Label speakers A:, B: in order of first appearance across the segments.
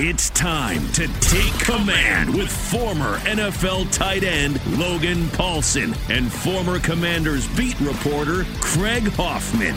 A: It's time to take command with former NFL tight end Logan Paulson and former Commanders beat reporter Craig Hoffman.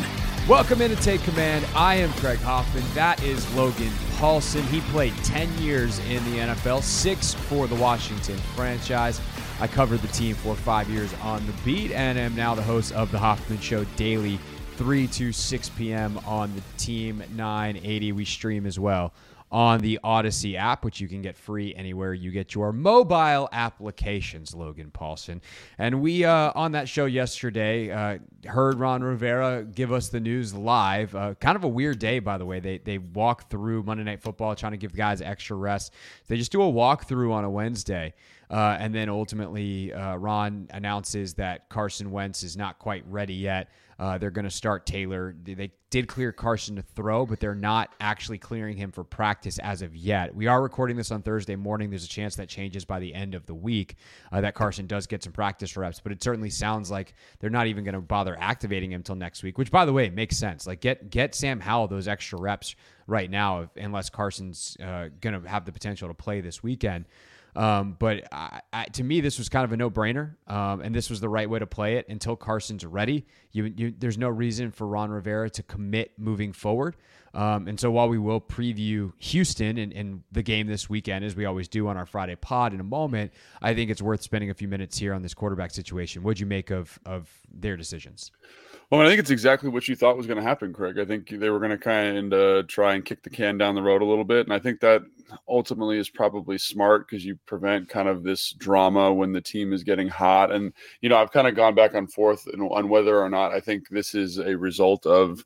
B: Welcome in to Take Command. I am Craig Hoffman. That is Logan Paulson. He played 10 years in the NFL, six for the Washington franchise. I covered the team for five years on the beat and am now the host of the Hoffman Show daily, 3 to 6 p.m. on the Team 980. We stream as well on the Audacy app, which you can get free anywhere you get your mobile applications, Logan Paulson. And we, uh, on that show yesterday, uh, heard Ron Rivera give us the news live. Uh, kind of a weird day, by the way. They, they walk through Monday Night Football, trying to give guys extra rest. They just do a walkthrough on a Wednesday. Uh, and then ultimately, uh, Ron announces that Carson Wentz is not quite ready yet. Uh, they're going to start Taylor. They did clear Carson to throw, but they're not actually clearing him for practice as of yet. We are recording this on Thursday morning. There's a chance that changes by the end of the week, uh, that Carson does get some practice reps, but it certainly sounds like they're not even going to bother activating him until next week, which, by the way, makes sense. Like, get, get Sam Howell those extra reps right now, unless Carson's uh, going to have the potential to play this weekend. Um, but I, I, to me, this was kind of a no-brainer, um, and this was the right way to play it until Carson's ready. You, you, there's no reason for Ron Rivera to commit moving forward. Um, and so while we will preview Houston and, the game this weekend, as we always do on our Friday pod in a moment, I think it's worth spending a few minutes here on this quarterback situation. What'd you make of of their decisions?
C: Well, I think it's exactly what you thought was going to happen, Craig. I think they were going to kind of try and kick the can down the road a little bit, and I think that ultimately is probably smart because you prevent kind of this drama when the team is getting hot. And you know, I've kind of gone back and forth on whether or not I think this is a result of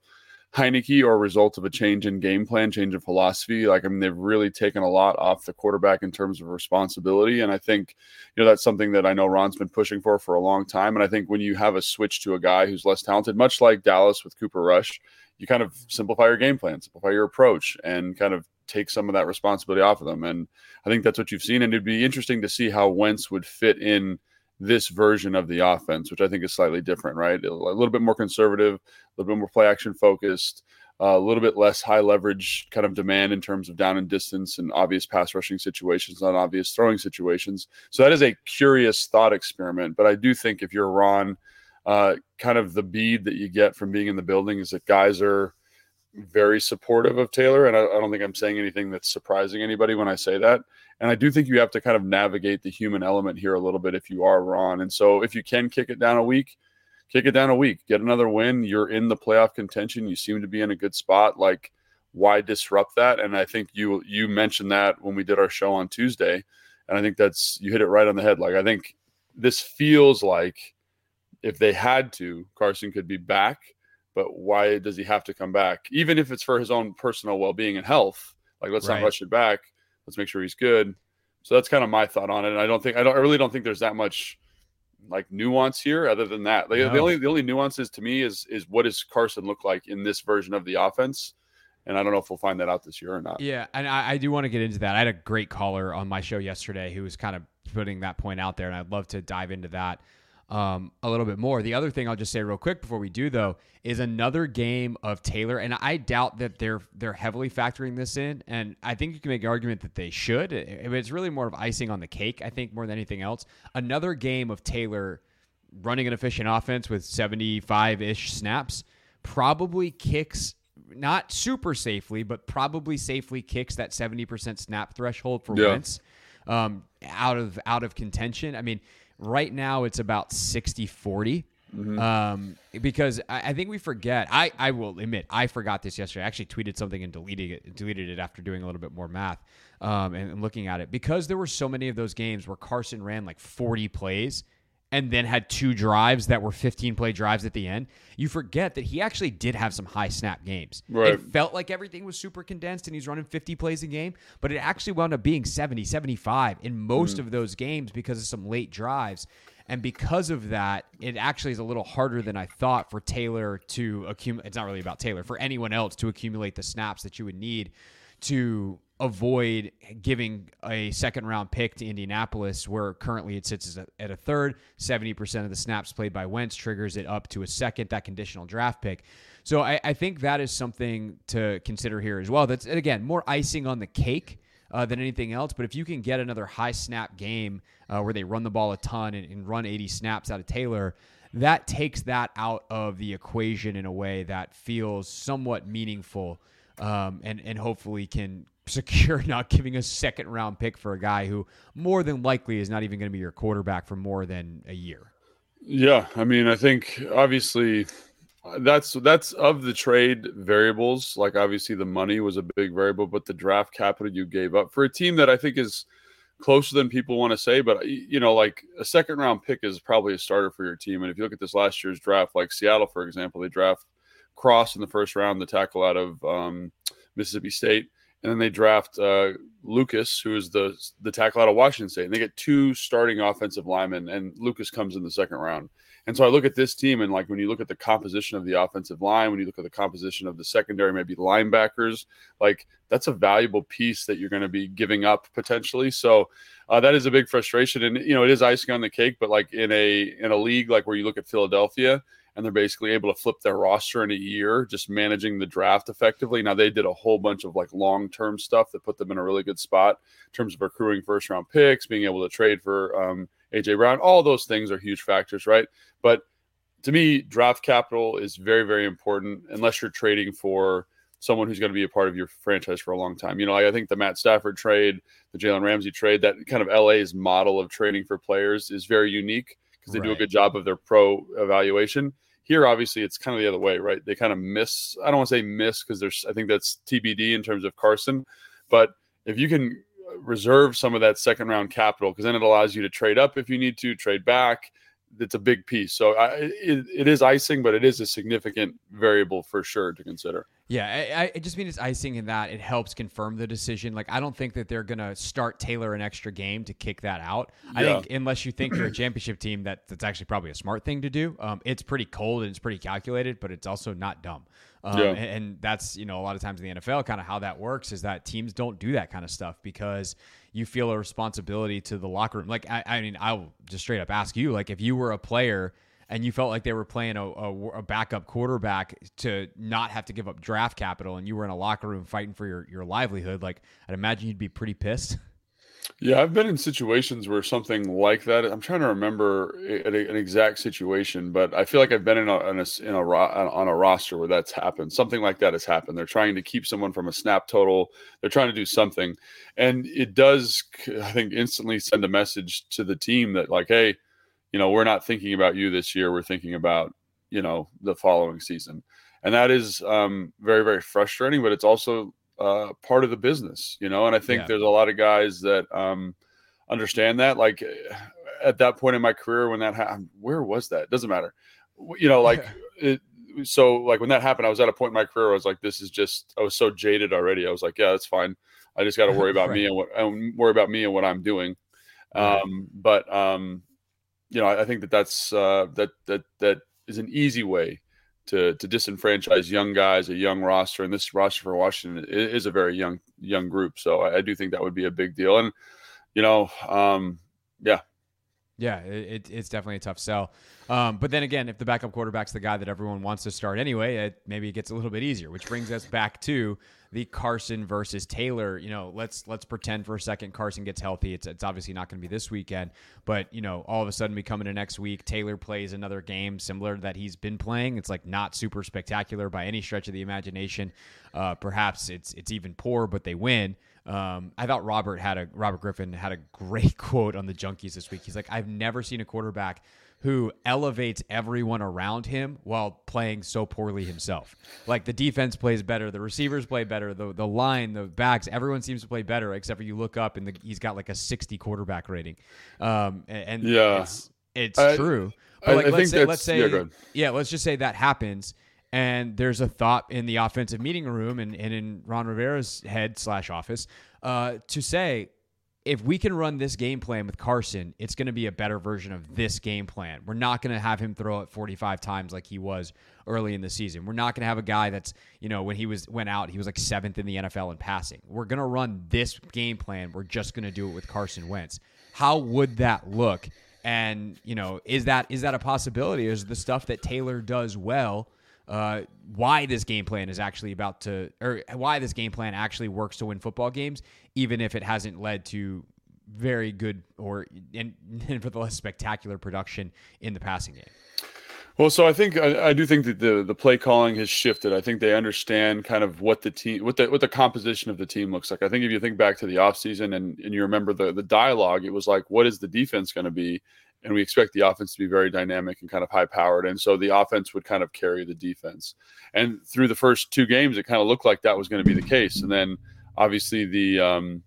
C: Heinicke or a result of a change in game plan, change in philosophy. Like, I mean, they've really taken a lot off the quarterback in terms of responsibility. And I think, you know, that's something that I know Ron's been pushing for for a long time. And I think when you have a switch to a guy who's less talented, much like Dallas with Cooper Rush, you kind of simplify your game plan, simplify your approach, and kind of take some of that responsibility off of them. And I think that's what you've seen. And it'd be interesting to see how Wentz would fit in this version of the offense, which I think is slightly different, right? A little bit more conservative, a little bit more play action focused, uh, a little bit less high leverage kind of demand in terms of down and distance and obvious pass rushing situations, not obvious throwing situations. So that is a curious thought experiment. But I do think if you're Ron, uh, kind of the bead that you get from being in the building is that guys are very supportive of Taylor. And I, I don't think I'm saying anything that's surprising anybody when I say that. And I do think you have to kind of navigate the human element here a little bit if you are Ron. And so if you can kick it down a week, kick it down a week, get another win. You're in the playoff contention. You seem to be in a good spot. Like, why disrupt that? And I think you you mentioned that when we did our show on Tuesday. And I think that's you hit it right on the head. Like I think this feels like if they had to, Carson could be back. But why does he have to come back? Even if it's for his own personal well being and health. Like let's right. not rush it back Let's make sure he's good. So that's kind of my thought on it. And I don't think I don't I really don't think there's that much like nuance here other than that. Like, no. The only the only nuances to me is is what does Carson look like in this version of the offense? And I don't know if we'll find that out this year or not.
B: Yeah, and I, I do want to get into that. I had a great caller on my show yesterday who was kind of putting that point out there, and I'd love to dive into that um, a little bit more. The other thing I'll just say real quick before we do though is another game of Taylor, and I doubt that they're they're heavily factoring this in. And I think you can make an argument that they should. It's really more of icing on the cake, I think, more than anything else. Another game of Taylor running an efficient offense with 75 ish snaps probably kicks not super safely, but probably safely kicks that 70% snap threshold for yeah. Wentz um, out of out of contention. I mean Right now, it's about 60 40. Mm-hmm. Um, because I, I, think we forget. I, I will admit I forgot this yesterday. I actually tweeted something and deleted it, deleted it after doing a little bit more math um, and, and looking at it because there were so many of those games where Carson ran like 40 plays and then had two drives that were 15 play drives at the end, you forget that he actually did have some high snap games. Right. It felt like everything was super condensed and he's running 50 plays a game, but it actually wound up being 70, 75 in most mm. of those games because of some late drives. And because of that, it actually is a little harder than I thought for Taylor to accumulate. It's not really about Taylor, for anyone else to accumulate the snaps that you would need to avoid giving a second round pick to Indianapolis, where currently it sits at a third. 70% of the snaps played by Wentz triggers it up to a second, that conditional draft pick. So I, I think that is something to consider here as well. That's, again, more icing on the cake. Uh, than anything else, but if you can get another high snap game uh, where they run the ball a ton and, and run 80 snaps out of Taylor, that takes that out of the equation in a way that feels somewhat meaningful um, and and hopefully can secure not giving a second round pick for a guy who more than likely is not even going to be your quarterback for more than a year.
C: Yeah, I mean, I think obviously that's that's of the trade variables. Like obviously the money was a big variable, but the draft capital you gave up for a team that I think is closer than people want to say. But you know, like a second round pick is probably a starter for your team. And if you look at this last year's draft, like Seattle, for example, they draft Cross in the first round, the tackle out of um, Mississippi State and then they draft uh, Lucas, who is the the tackle out of Washington State, and they get two starting offensive linemen, and Lucas comes in the second round. And so I look at this team, and like when you look at the composition of the offensive line, when you look at the composition of the secondary, maybe linebackers, like that's a valuable piece that you're going to be giving up potentially. So uh, that is a big frustration, and you know it is icing on the cake. But like in a in a league like where you look at Philadelphia and they're basically able to flip their roster in a year, just managing the draft effectively. Now they did a whole bunch of like long term stuff that put them in a really good spot in terms of accruing first round picks, being able to trade for um, AJ Brown. All those things are huge factors, right? But to me, draft capital is very, very important unless you're trading for someone who's going to be a part of your franchise for a long time. You know, I think the Matt Stafford trade, the Jalen Ramsey trade, that kind of LA's model of trading for players is very unique because they right. do a good job of their pro evaluation. Here, obviously, it's kind of the other way, right? They kind of miss. I don't want to say miss because there's. I think that's TBD in terms of Carson, but if you can reserve some of that second round capital, because then it allows you to trade up if you need to, trade back. It's a big piece. So I, it, it is icing, but it is a significant variable for sure to consider.
B: Yeah, I, I just mean it's icing in that it helps confirm the decision. Like, I don't think that they're going to start Taylor an extra game to kick that out. I think unless you think you're a championship team, that that's actually probably a smart thing to do. Um, it's pretty cold and it's pretty calculated, but it's also not dumb. Um, yeah. and, and that's you know a lot of times in the NFL, kind of how that works is that teams don't do that kind of stuff because you feel a responsibility to the locker room. Like, I, I mean, I'll just straight up ask you, like, if you were a player and you felt like they were playing a, a, a, backup quarterback to not have to give up draft capital and you were in a locker room fighting for your, your livelihood, like I'd imagine you'd be pretty pissed.
C: Yeah, I've been in situations where something like that. I'm trying to remember an exact situation, but I feel like I've been in a, in a, in a on a roster where that's happened. Something like that has happened. They're trying to keep someone from a snap total. They're trying to do something, and it does, I think, instantly send a message to the team that like, hey, you know, we're not thinking about you this year. We're thinking about, you know, the following season. And that is um, very, very frustrating, but it's also uh, part of the business, you know. And I think yeah. there's a lot of guys that um, understand that. Like at that point in my career, when that happened, where was that? Doesn't matter. You know, like it, so like when that happened, I was at a point in my career I was like, this is just I was so jaded already. I was like, yeah, that's fine. I just got to worry about right. me and what I worry about me and what I'm doing. Um, but um, you know, I, I think that that's uh, that that that is an easy way to to disenfranchise young guys, a young roster, and this roster for Washington is a very young young group. So I, I do think that would be a big deal. And you know, um, yeah,
B: yeah, it, it's definitely a tough sell. Um, but then again, if the backup quarterback's the guy that everyone wants to start anyway, it, maybe it gets a little bit easier. Which brings us back to the Carson versus Taylor. You know, let's let's pretend for a second Carson gets healthy. It's it's obviously not going to be this weekend, but you know, all of a sudden we come into next week. Taylor plays another game similar that he's been playing. It's like not super spectacular by any stretch of the imagination. Uh, perhaps it's it's even poor, but they win. Um, I thought Robert had a Robert Griffin had a great quote on the Junkies this week. He's like, I've never seen a quarterback who elevates everyone around him while playing so poorly himself. Like the defense plays better, the receivers play better, the the line, the backs, everyone seems to play better except for you look up and the, he's got like a 60 quarterback rating. Um, and,
C: yeah,
B: it's, it's I, true. But like, I, I let's say, let's say, yeah, yeah, let's just say that happens and there's a thought in the offensive meeting room and, and in Ron Rivera's head slash office uh, to say, if we can run this game plan with Carson, it's going to be a better version of this game plan. We're not going to have him throw it 45 times like he was early in the season. We're not going to have a guy that's, you know, when he was went out, he was like 7th in the NFL in passing. We're going to run this game plan. We're just going to do it with Carson Wentz. How would that look? And, you know, is that is that a possibility? Is the stuff that Taylor does well uh, why this game plan is actually about to, or why this game plan actually works to win football games, even if it hasn't led to very good or and, for the less spectacular production in the passing game.
C: Well, so I think I, I, do think that the the play calling has shifted. I think they understand kind of what the team, what the what the composition of the team looks like. I think if you think back to the offseason and and you remember the the dialogue, it was like, what is the defense going to be? And we expect the offense to be very dynamic and kind of high powered. And so the offense would kind of carry the defense. And through the first two games, it kind of looked like that was going to be the case. And then obviously the um,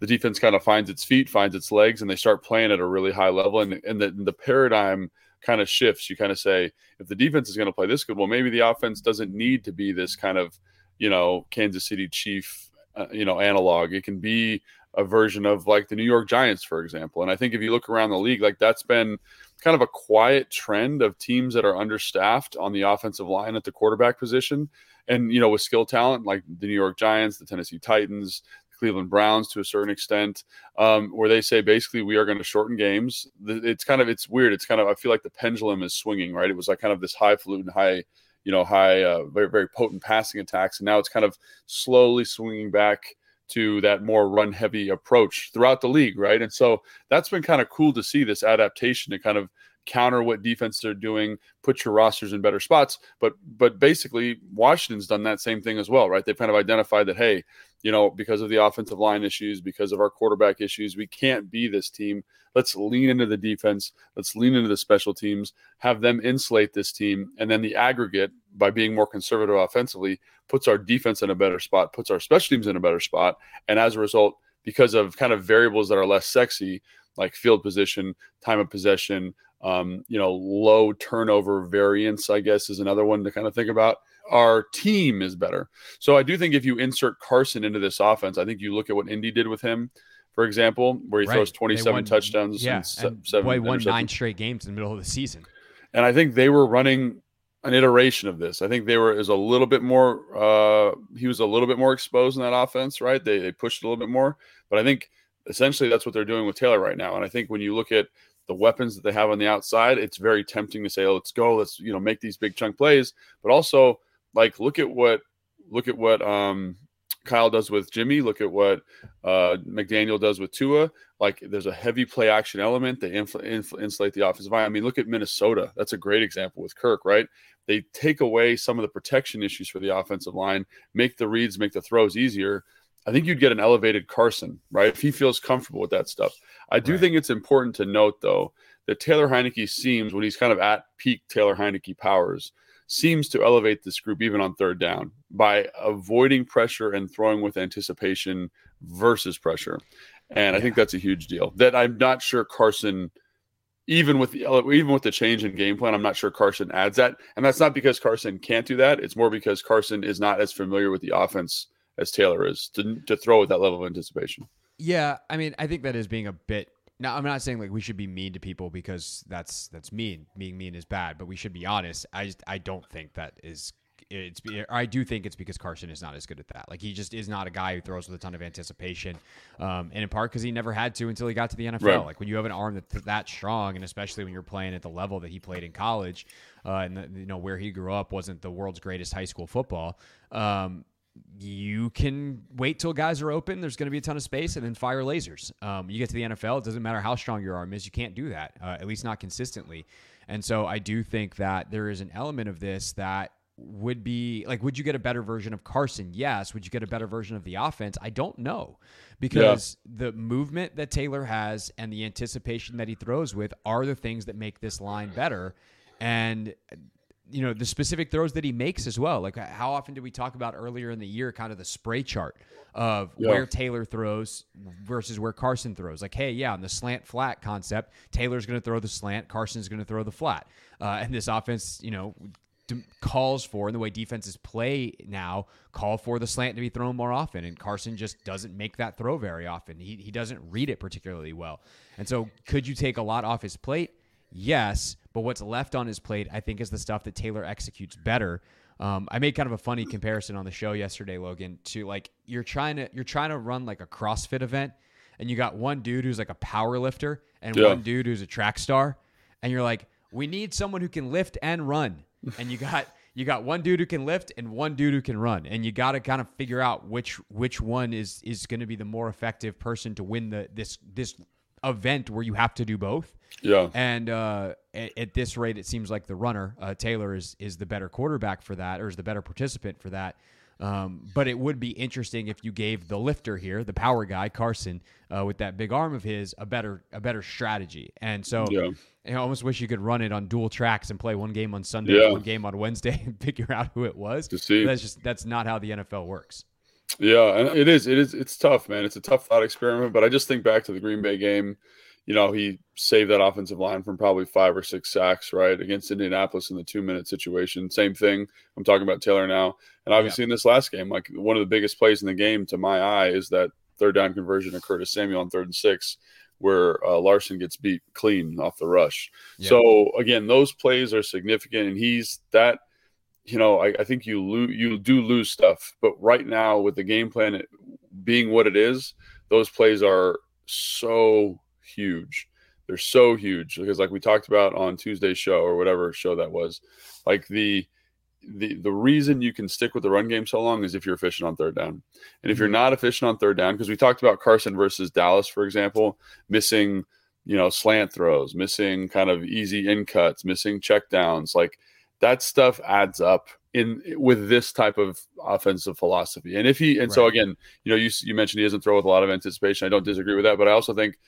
C: the defense kind of finds its feet, finds its legs, and they start playing at a really high level. And and the, the paradigm kind of shifts. You kind of say, if the defense is going to play this good, well, maybe the offense doesn't need to be this kind of you know Kansas City Chief uh, you know analog. It can be a version of like the New York Giants, for example. And I think if you look around the league, like that's been kind of a quiet trend of teams that are understaffed on the offensive line at the quarterback position. And, you know, with skill talent like the New York Giants, the Tennessee Titans, Cleveland Browns to a certain extent, um, where they say basically we are going to shorten games. It's kind of it's weird. It's kind of I feel like the pendulum is swinging. Right, it was like kind of this high highfalutin, high, you know, high, uh, very very potent passing attacks, and now it's kind of slowly swinging back to that more run heavy approach throughout the league, right? And so that's been kind of cool to see this adaptation to kind of counter what defenses are doing, put your rosters in better spots. But but basically, Washington's done that same thing as well, right? They've kind of identified that hey, you know, because of the offensive line issues, because of our quarterback issues, we can't be this team. Let's lean into the defense. Let's lean into the special teams. Have them insulate this team, and then the aggregate by being more conservative offensively puts our defense in a better spot, puts our special teams in a better spot, and as a result, because of kind of variables that are less sexy like field position, time of possession, um, you know, low turnover variance, I guess, is another one to kind of think about. Our team is better. So I do think if you insert Carson into this offense, I think you look at what Indy did with him, for example, where he right. throws 27 won,
B: touchdowns
C: yeah,
B: and, se- seven. Boy, won nine straight games in the middle of the season.
C: And I think they were running an iteration of this. I think they were is a little bit more. Uh, he was a little bit more exposed in that offense, right? They they pushed a little bit more, but I think essentially that's what they're doing with Taylor right now. And I think when you look at the weapons that they have on the outside, it's very tempting to say, oh, let's go, let's you know make these big chunk plays. But also, like look at what look at what um, Kyle does with Jimmy. Look at what uh, McDaniel does with Tua. Like there's a heavy play action element. They infl- infl- insulate the offensive line. I mean, look at Minnesota. That's a great example with Kirk, right? They take away some of the protection issues for the offensive line, make the reads, make the throws easier. I think you'd get an elevated Carson, right? If he feels comfortable with that stuff. I do right. think it's important to note, though, that Taylor Heinicke seems, when he's kind of at peak Taylor Heinicke powers, seems to elevate this group even on third down by avoiding pressure and throwing with anticipation versus pressure. And yeah. I think that's a huge deal. That I'm not sure Carson, even with the even with the change in game plan, I'm not sure Carson adds that. And that's not because Carson can't do that. It's more because Carson is not as familiar with the offense as Taylor is to to throw with that level of anticipation.
B: Yeah, I mean, I think that is being a bit. Now, I'm not saying like we should be mean to people because that's that's mean. Being mean is bad, but we should be honest. I just I don't think that is. It's I do think it's because Carson is not as good at that. Like he just is not a guy who throws with a ton of anticipation, um, and in part because he never had to until he got to the NFL. Right. Like when you have an arm that's that strong, and especially when you're playing at the level that he played in college, uh, and the, you know where he grew up wasn't the world's greatest high school football. Um, you can wait till guys are open. There's going to be a ton of space, and then fire lasers. Um, you get to the NFL, it doesn't matter how strong your arm is. You can't do that, uh, at least not consistently. And so I do think that there is an element of this that would be like, would you get a better version of Carson? Yes. Would you get a better version of the offense? I don't know because yeah. the movement that Taylor has and the anticipation that he throws with are the things that make this line better. And you know the specific throws that he makes as well. Like how often did we talk about earlier in the year, kind of the spray chart of yeah. where Taylor throws versus where Carson throws? Like, hey, yeah, on the slant flat concept, Taylor's going to throw the slant, Carson's going to throw the flat, uh, and this offense, you know, calls for and the way defenses play now call for the slant to be thrown more often and Carson just doesn't make that throw very often. He he doesn't read it particularly well. And so could you take a lot off his plate? Yes, but what's left on his plate, I think, is the stuff that Taylor executes better. Um, I made kind of a funny comparison on the show yesterday, Logan, to like you're trying to you're trying to run like a CrossFit event, and you got one dude who's like a power lifter and yeah. one dude who's a track star, and you're like, we need someone who can lift and run, and you got you got one dude who can lift and one dude who can run, and you got to kind of figure out which which one is is going to be the more effective person to win the this this event where you have to do both.
C: Yeah.
B: And uh, at, at, this rate, it seems like the runner uh, Taylor is is the better quarterback for that, or is the better participant for that. Um, but it would be interesting if you gave the lifter here, the power guy Carson, uh, with that big arm of his, a better a better strategy. And so, yeah. I almost wish you could run it on dual tracks and play one game on Sunday, yeah. one game on Wednesday, and figure out who it was.
C: To see,
B: that's just that's not how the NFL works.
C: Yeah, and it is. It is. It's tough, man. It's a tough thought experiment. But I just think back to the Green Bay game. You know, he saved that offensive line from probably five or six sacks, right, against Indianapolis in the two-minute situation. Same thing. I'm talking about Taylor now, and obviously yeah. in this last game, like one of the biggest plays in the game, to my eye, is that third down conversion of Curtis Samuel on third and six, where uh, Larsen gets beat clean off the rush. Yeah. So again, those plays are significant, and he's that you know, I, I think you lose, you do lose stuff. But right now, with the game plan being what it is, those plays are so huge. They're so huge because, like we talked about on Tuesday's show or whatever show that was, like the the the reason you can stick with the run game so long is if you're efficient on third down. And if you're mm-hmm. not efficient on third down, because we talked about Carson versus Dallas, for example, missing you know slant throws, missing kind of easy in cuts, missing check downs, like that stuff adds up in with this type of offensive philosophy. And if he and right. so again, you know, you you mentioned he doesn't throw with a lot of anticipation. I don't disagree with that, but I also think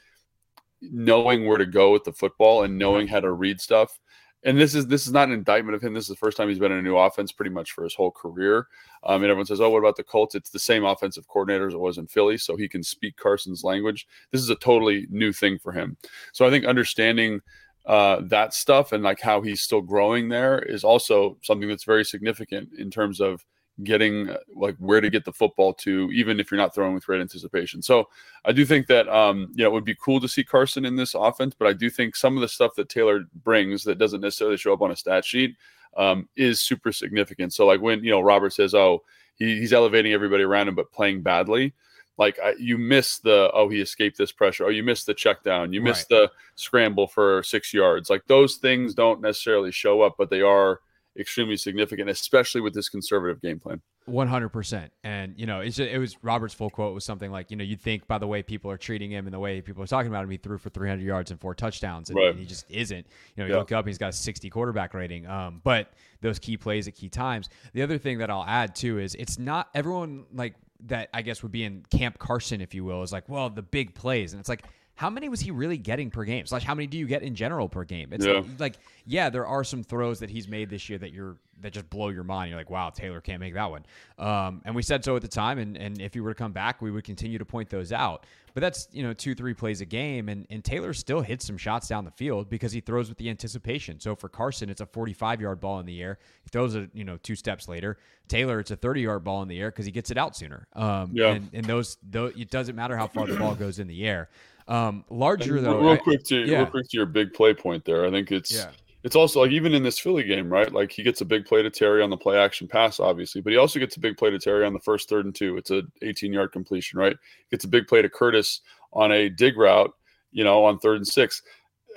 C: knowing where to go with the football and knowing how to read stuff. And this is this is not an indictment of him. This is the first time he's been in a new offense pretty much for his whole career. Um, and everyone says, "Oh, what about the Colts?" It's the same offensive coordinator as it was in Philly, so he can speak Carson's language. This is a totally new thing for him. So I think understanding uh, that stuff and like how he's still growing there is also something that's very significant in terms of getting uh, like where to get the football to, even if you're not throwing with great anticipation. So I do think that um, you know it would be cool to see Carson in this offense, but I do think some of the stuff that Taylor brings that doesn't necessarily show up on a stat sheet um, is super significant. So like when you know Robert says, "Oh, he, he's elevating everybody around him, but playing badly." Like I, you miss the oh he escaped this pressure. Oh you missed the check down. You missed right. the scramble for six yards. Like those things don't necessarily show up but they are extremely significant especially with this conservative game plan.
B: 100% and you know just, it was robert's full quote was something like you know you'd think by the way people are treating him and the way people are talking about him he threw for 300 yards and four touchdowns and,
C: right.
B: and he just isn't. You know you yeah. look up he's got a 60 quarterback rating um, but those key plays at key times. The other thing that i'll add too is it's not everyone like that I guess would be in Camp Carson, if you will, is like, well, the big plays. And it's like, how many was he really getting per game? Slash, how many do you get in general per game? It's yeah. like, like, yeah, there are some throws that he's made this year that you're that just blow your mind. You're like, wow, Taylor can't make that one. Um, and we said so at the time, and and if he were to come back, we would continue to point those out. But that's you know two three plays a game, and and Taylor still hits some shots down the field because he throws with the anticipation. So for Carson, it's a 45 yard ball in the air. He throws it you know two steps later. Taylor, it's a 30 yard ball in the air because he gets it out sooner. Um, yeah. And, and those, those it doesn't matter how far the ball goes in the air. Um, larger
C: and
B: though.
C: Real quick to yeah. real quick to your big play point there. I think it's yeah. it's also like even in this Philly game, right? Like he gets a big play to Terry on the play action pass, obviously, but he also gets a big play to Terry on the first third and two. It's a 18 yard completion, right? Gets a big play to Curtis on a dig route, you know, on third and six.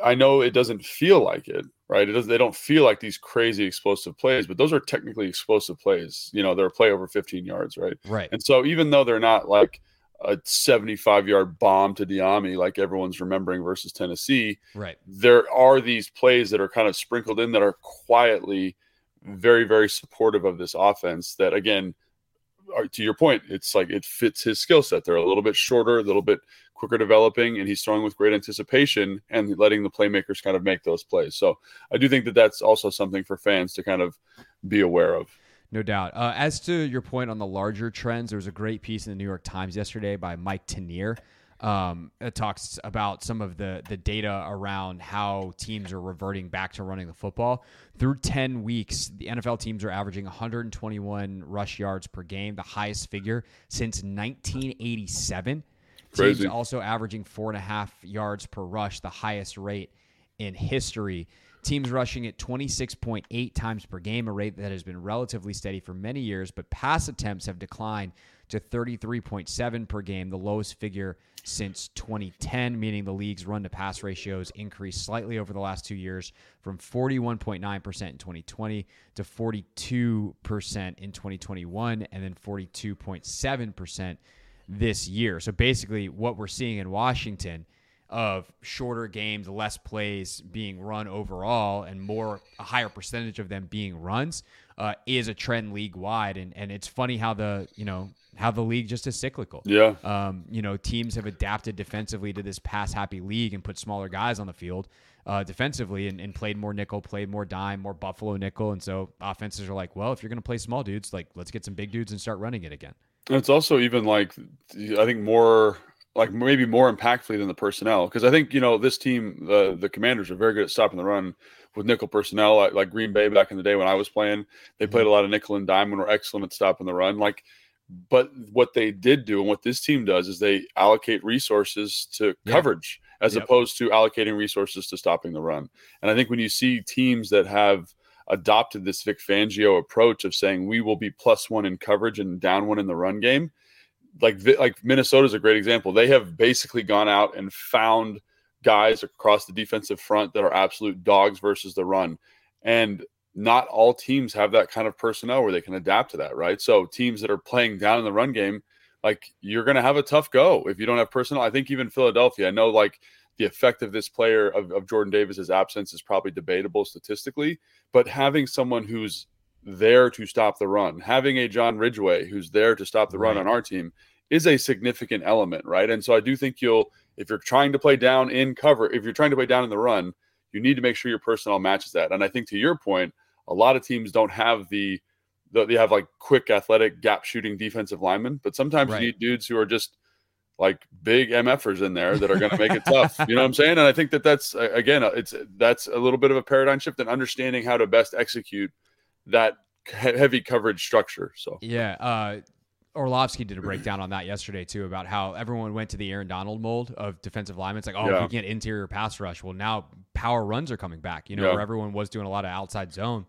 C: I know it doesn't feel like it, right? It doesn't. They don't feel like these crazy explosive plays, but those are technically explosive plays. You know, they're a play over 15 yards, right?
B: Right.
C: And so even though they're not like a 75 yard bomb to Dyami, like everyone's remembering versus Tennessee.
B: Right.
C: There are these plays that are kind of sprinkled in that are quietly very, very supportive of this offense. That again, uh, to your point, it's like it fits his skill set. They're a little bit shorter, a little bit quicker developing, and he's throwing with great anticipation and letting the playmakers kind of make those plays. So I do think that that's also something for fans to kind of be aware of.
B: No doubt. Uh, as to your point on the larger trends, there was a great piece in the New York Times yesterday by Mike Tanier. Um, it talks about some of the the data around how teams are reverting back to running the football. Through 10 weeks, the NFL teams are averaging 121 rush yards per game, the highest figure since 1987. Crazy. Teams also averaging four and a half yards per rush, the highest rate in history. Teams rushing at 26.8 times per game, a rate that has been relatively steady for many years, but pass attempts have declined to 33.7 per game, the lowest figure since 2010, meaning the league's run to pass ratios increased slightly over the last two years from 41.9% in 2020 to 42% in 2021, and then 42.7% this year. So basically, what we're seeing in Washington of shorter games, less plays being run overall, and more a higher percentage of them being runs uh, is a trend league wide. And and it's funny how the you know how the league just is cyclical.
C: Yeah.
B: Um, you know, teams have adapted defensively to this pass happy league and put smaller guys on the field. Uh, defensively and, and, played more nickel, played more dime, more Buffalo nickel. And so offenses are like, well, if you're going to play small dudes, like let's get some big dudes and start running it again.
C: It's also even like I think more like maybe more impactfully than the personnel because I think you know this team the the Commanders are very good at stopping the run with nickel personnel like, like Green Bay back in the day when I was playing they played mm-hmm. a lot of nickel and dime and were excellent at stopping the run like but what they did do and what this team does is they allocate resources to coverage as yep. opposed to allocating resources to stopping the run and I think when you see teams that have adopted this Vic Fangio approach of saying we will be plus one in coverage and down one in the run game. Like like Minnesota is a great example. They have basically gone out and found guys across the defensive front that are absolute dogs versus the run, and not all teams have that kind of personnel where they can adapt to that, right? So teams that are playing down in the run game, like you're going to have a tough go if you don't have personnel. I think even Philadelphia, I know like the effect of this player of, of Jordan Davis's absence is probably debatable statistically, but having someone who's there to stop the run, having a John Ridgeway who's there to stop the right. run on our team is a significant element, right? And so I do think you'll, if you're trying to play down in cover, if you're trying to play down in the run, you need to make sure your personnel matches that. And I think to your point, a lot of teams don't have the, the they have like quick, athletic, gap shooting defensive linemen, but sometimes right. you need dudes who are just like big MFers in there that are going to make it tough. You know what I'm saying? And I think that that's again, it's that's a little bit of a paradigm shift in understanding how to best execute that heavy coverage structure. So
B: yeah, uh, Orlovsky did a breakdown on that yesterday too about how everyone went to the Aaron Donald mold of defensive linemen. It's like, oh, yeah. we get interior pass rush. Well, now power runs are coming back. You know, yeah. where everyone was doing a lot of outside zone,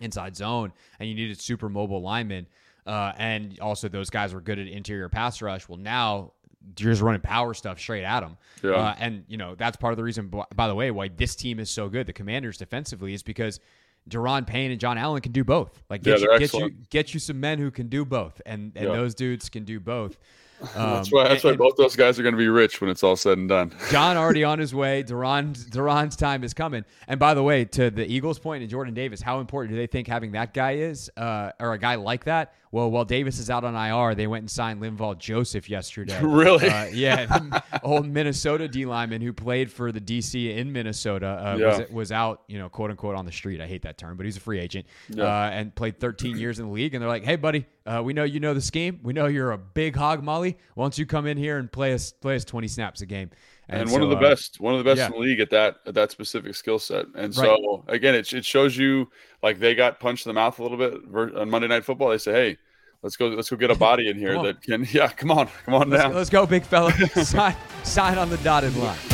B: inside zone, and you needed super mobile linemen. Uh, and also those guys were good at interior pass rush. Well, now you're just running power stuff straight at them. Yeah. Uh, and, you know, that's part of the reason, by the way, why this team is so good, the Commanders defensively, is because Daron Payne and John Allen can do both. Like, get, yeah, you, get, you, get you some men who can do both. And, and yeah. those dudes can do both.
C: Um, that's why. That's and, why both those guys are going to be rich when it's all said and done.
B: John already on his way. Daron's Daron's time is coming. And by the way, to the Eagles' point and Jordan Davis, how important do they think having that guy is, uh, or a guy like that? Well, while Davis is out on IR, they went and signed Linval Joseph yesterday.
C: really?
B: Uh, yeah, old Minnesota D lineman who played for the DC in Minnesota uh, yeah. was, was out, you know, quote unquote on the street. I hate that term, but he's a free agent yeah. uh, and played 13 years in the league. And they're like, "Hey, buddy, uh, we know you know the scheme. We know you're a big hog molly. Why don't you come in here and play us play us 20 snaps a game?"
C: And, and one so, of the uh, best, one of the best yeah. in the league at that at that specific skill set. And so right. again, it it shows you like they got punched in the mouth a little bit on Monday Night Football. They say, "Hey." Let's go. Let's go get a body in here that can. Yeah, come on, come on
B: let's,
C: down.
B: Let's go, big fella. sign, sign on the dotted line.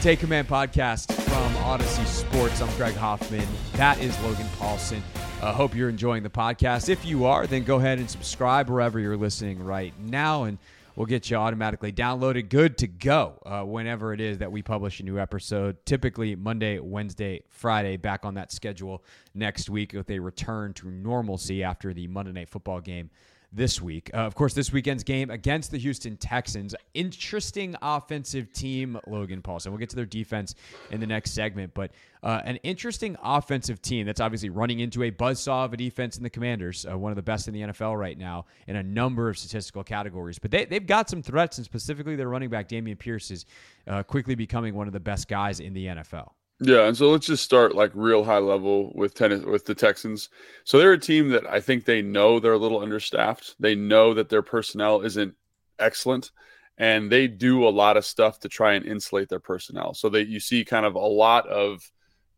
B: Take Command podcast from Audacy Sports. I'm Craig Hoffman. That is Logan Paulson. I uh, hope you're enjoying the podcast. If you are, then go ahead and subscribe wherever you're listening right now, and we'll get you automatically downloaded, good to go uh, whenever it is that we publish a new episode. Typically Monday, Wednesday, Friday, back on that schedule next week with a return to normalcy after the Monday Night Football game this week. Uh, of course, this weekend's game against the Houston Texans. Interesting offensive team, Logan Paulson. We'll get to their defense in the next segment, but uh, an interesting offensive team that's obviously running into a buzzsaw of a defense in the Commanders, uh, one of the best in the NFL right now in a number of statistical categories. But they, they've got some threats, and specifically their running back, Dameon Pierce, is uh, quickly becoming one of the best guys in the NFL.
C: Yeah, and so let's just start like real high level with tennis with the Texans. So they're a team that I think they know they're a little understaffed. They know that their personnel isn't excellent, and they do a lot of stuff to try and insulate their personnel. So that you see kind of a lot of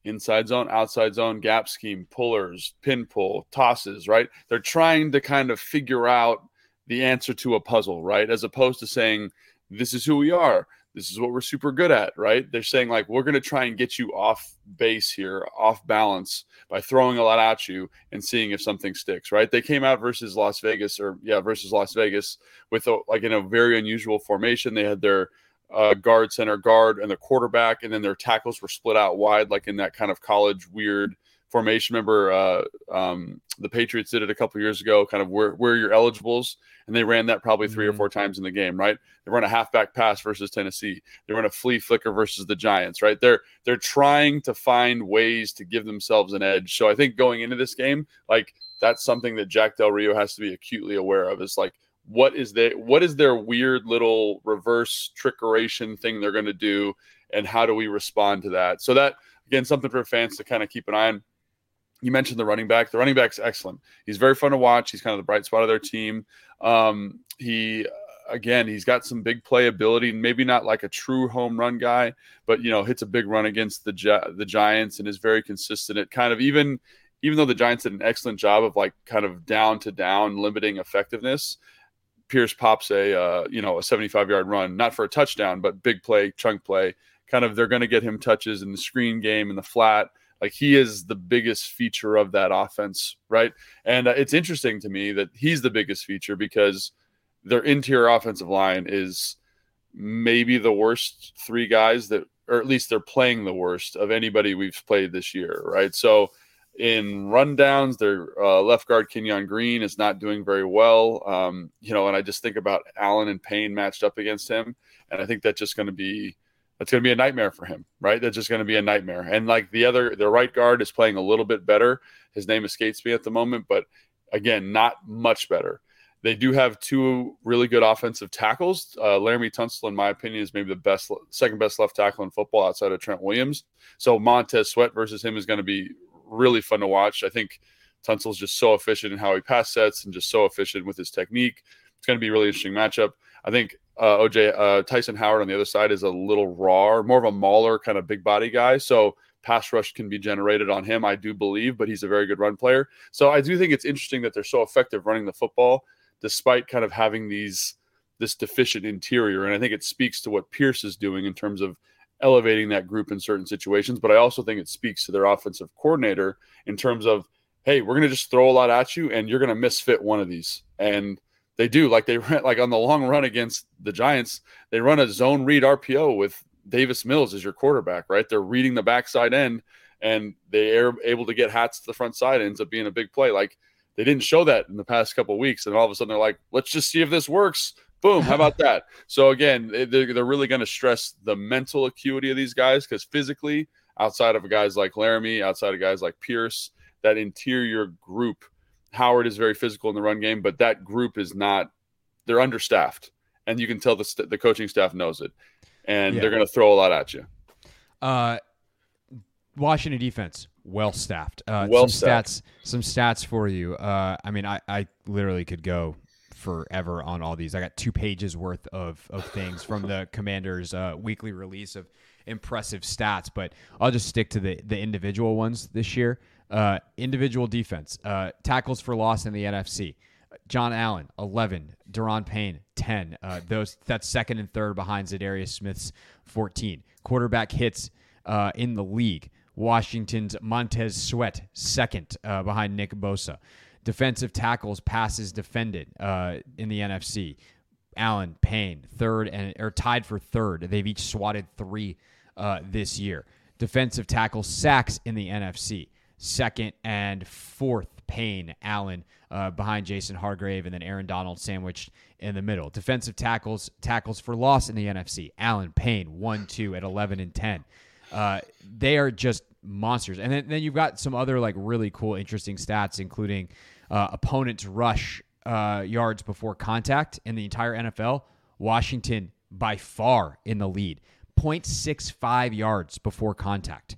C: inside zone, outside zone, gap scheme, pullers, pin pull, tosses, right? They're trying to kind of figure out the answer to a puzzle, right? As opposed to saying, this is who we are this is what we're super good at, right? They're saying like we're going to try and get you off base here, off balance by throwing a lot at you and seeing if something sticks, right? They came out versus Las Vegas or yeah, versus Las Vegas with a, like in a very unusual formation. They had their uh, guard, center, guard, and the quarterback, and then their tackles were split out wide, like in that kind of college weird formation. Remember, uh, um, the Patriots did it a couple years ago, kind of where where you're eligibles, and they ran that probably 3 mm-hmm. or four times in the game, right? They run a halfback pass versus Tennessee. They run a flea flicker versus the Giants, right? They're they're trying to find ways to give themselves an edge. So I think going into this game, like that's something that Jack Del Rio has to be acutely aware of. Is like what is they what is their weird little reverse trickeration thing they're going to do, and how do we respond to that? So that again, something for fans to kind of keep an eye on you mentioned the running back. The running back's excellent. He's very fun to watch. He's kind of the bright spot of their team. Um, he again, he's got some big playability. Maybe not like a true home run guy, but you know, hits a big run against the Gi- the Giants and is very consistent. At kind of even even though the Giants did an excellent job of like kind of down to down limiting effectiveness. Pierce pops a uh, you know a 75 yard run, not for a touchdown, but big play, chunk play. Kind of they're going to get him touches in the screen game in the flat like he is the biggest feature of that offense, right? And uh, it's interesting to me that he's the biggest feature because their interior offensive line is maybe the worst three guys that, or at least they're playing the worst of anybody we've played this year, right? So in rundowns, their uh, left guard Kenyon Green is not doing very well. Um, you know, and I just think about Allen and Payne matched up against him, and I think that's just going to be that's going to be a nightmare for him, right? That's just going to be a nightmare. And like the other, the right guard is playing a little bit better. His name escapes me at the moment, but again, not much better. They do have two really good offensive tackles. Uh, Laremy Tunsil, in my opinion, is maybe the best, second best left tackle in football outside of Trent Williams. So Montez Sweat versus him is going to be really fun to watch. I think Tunsil's just so efficient in how he pass sets and just so efficient with his technique. It's going to be a really interesting matchup. I think uh, OJ uh, Tytus Howard on the other side is a little raw, more of a mauler kind of big body guy. So pass rush can be generated on him, I do believe, but he's a very good run player. So I do think it's interesting that they're so effective running the football despite kind of having these this deficient interior. And I think it speaks to what Pierce is doing in terms of elevating that group in certain situations. But I also think it speaks to their offensive coordinator in terms of, hey, we're going to just throw a lot at you and you're going to misfit one of these. And they do like they ran like on the long run against the Giants. They run a zone read RPO with Davis Mills as your quarterback, right? They're reading the backside end, and they are able to get hats to the front side. It ends up being a big play. Like they didn't show that in the past couple weeks, and all of a sudden they're like, let's just see if this works. Boom! How about that? So again, they're, they're really going to stress the mental acuity of these guys because physically, outside of guys like Laremy, outside of guys like Pierce, that interior group Howard is very physical in the run game, but that group is not. They're understaffed, and you can tell the st- the coaching staff knows it. and
B: Yeah.
C: they're going to throw a lot at you.
B: Uh, Washington defense, well staffed. Uh,
C: Well
B: some
C: staffed.
B: stats, some stats for you. Uh, I mean, I, I literally could go forever on all these. I got two pages worth of, of things from the Commanders' uh, weekly release of impressive stats, but I'll just stick to the the individual ones this year. Uh, individual defense, uh, tackles for loss in the NFC. John Allen, 11. Daron Payne, 10. Uh, those That's second and third behind Za'Darius Smith's 14. Quarterback hits uh, in the league. Washington's Montez Sweat, second uh, behind Nick Bosa. Defensive tackles, passes defended uh, in the NFC. Allen, Payne, third and or tied for third. They've each swatted three this year. Defensive tackle sacks in the NFC, second and fourth. Payne, Allen uh, behind Jason Hargrave, and then Aaron Donald sandwiched in the middle. Defensive tackles tackles for loss in the NFC. Allen, Payne, one, two at eleven and ten. Uh, they are just monsters. And then, then you've got some other like really cool, interesting stats, including uh, opponents rush uh, yards before contact in the entire NFL. Washington by far in the lead, 0.65 yards before contact,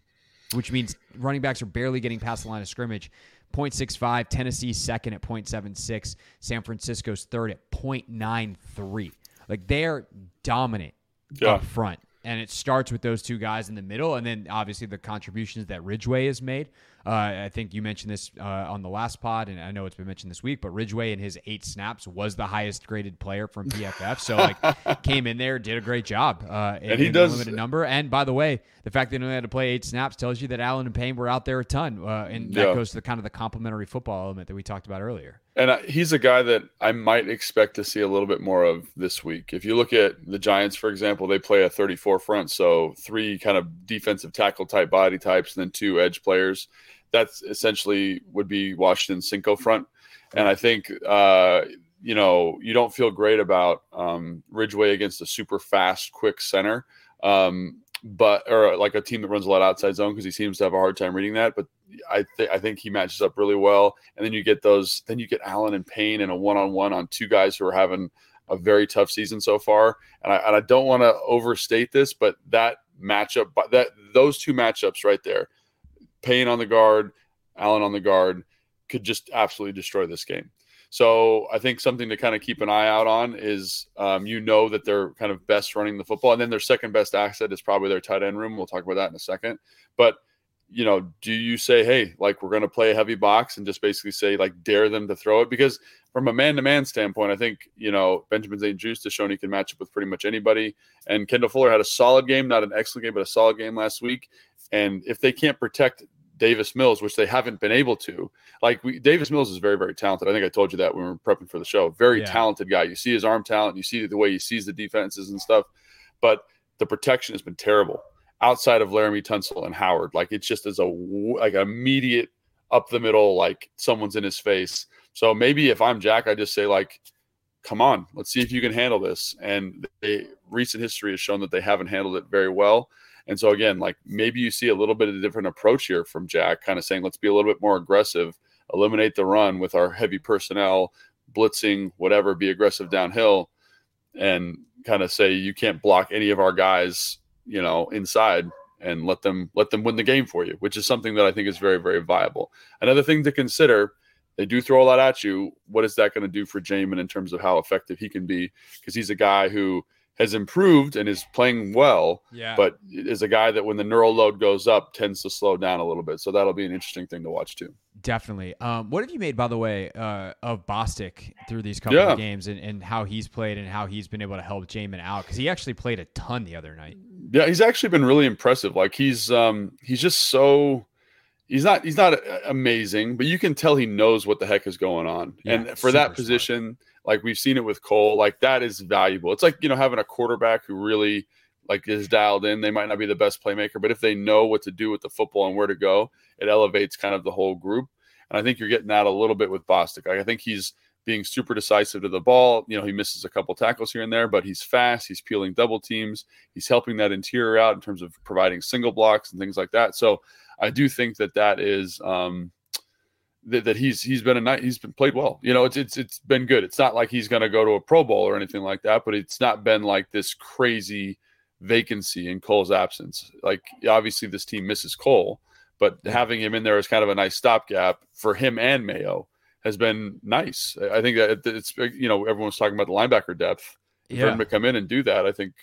B: which means running backs are barely getting past the line of scrimmage. 0.65, Tennessee second at 0.76, San Francisco's third at 0.93. Like they're dominant
C: Yeah.
B: up front. And it starts with those two guys in the middle, and then obviously the contributions that Ridgeway has made. Uh, I think you mentioned this uh, on the last pod, and I know it's been mentioned this week. But Ridgeway in his eight snaps was the highest graded player from PFF, so like came in there, did a great job, uh, in,
C: And he
B: in
C: does-
B: a limited number. And by the way, the fact that he only had to play eight snaps tells you that Allen and Payne were out there a ton, uh, and that
C: Yeah.
B: goes to the kind of the complementary football element that we talked about earlier.
C: And I, he's a guy that I might expect to see a little bit more of this week. If you look at the Giants, for example, they play a 34 front, so three kind of defensive tackle type body types, and then two edge players. That's essentially would be Washington's Cinco front. And I think, uh, you know, you don't feel great about um, Ridgeway against a super fast, quick center. Um, but or like a team that runs a lot outside zone because he seems to have a hard time reading that. But I think I think he matches up really well. And then you get those, then you get Allen and Payne in a one on one on two guys who are having a very tough season so far. And I, and I don't want to overstate this, but that matchup, but that those two matchups right there, Payne on the guard, Allen on the guard, could just absolutely destroy this game. So I think something to kind of keep an eye out on is um, you know that they're kind of best running the football, and then their second best asset is probably their tight end room. We'll talk about that in a second. But you know, do you say, hey, like we're going to play a heavy box and just basically say like dare them to throw it? Because from a man-to-man standpoint, I think you know Benjamin St-Juste has shown he can match up with pretty much anybody. And Kendall Fuller had a solid game, not an excellent game, but a solid game last week. And if they can't protect Davis Mills, which they haven't been able to. Like we, Davis Mills is very, very talented. I think I told you that when we were prepping for the show. Very
B: Yeah.
C: talented guy. You see his arm talent, you see the way he sees the defenses and stuff, but the protection has been terrible outside of Laremy Tunsil and Howard. Like it's just as a like immediate up the middle, like someone's in his face. So maybe if I'm Jack, I just say like, come on, let's see if you can handle this. And they, recent history has shown that they haven't handled it very well. And so again, like maybe you see a little bit of a different approach here from Jack, kind of saying, let's be a little bit more aggressive, eliminate the run with our heavy personnel, blitzing, whatever, be aggressive downhill, and kind of say you can't block any of our guys, you know, inside and let them let them win the game for you, which is something that I think is very, very viable. Another thing to consider, they do throw a lot at you. What is that going to do for Jamin in terms of how effective he can be? Because he's a guy who has improved and is playing well
B: Yeah.
C: but is a guy that when the neural load goes up tends to slow down a little bit. So that'll be an interesting thing to watch too.
B: Definitely. Um, what have you made, by the way, uh, of Bostic through these couple
C: Yeah.
B: of games and, and how he's played and how he's been able to help Jamin out? Because he actually played a ton the other night.
C: Yeah, he's actually been really impressive. Like he's um he's just so he's not he's not amazing, but you can tell he knows what the heck is going on.
B: Yeah,
C: and for that
B: smart.
C: Like we've seen it with Cole, like that is valuable. It's like, you know, having a quarterback who really like is dialed in. They might not be the best playmaker, but if they know what to do with the football and where to go, it elevates kind of the whole group. And I think you're getting that a little bit with Bostic. Like, I think he's being super decisive to the ball. You know, he misses a couple tackles here and there, but he's fast. He's peeling double teams. He's helping that interior out in terms of providing single blocks and things like that. So I do think that that is um, that, that he's he's been a night he's been played well. You know, it's it's it's been good. It's not like he's going to go to a Pro Bowl or anything like that, but it's not been like this crazy vacancy in Cole's absence. Like obviously this team misses Cole, but having him in there is kind of a nice stopgap for him and Mayo has been nice. I think that it's you know everyone's talking about the linebacker depth. Yeah. For him to come in and do that, I think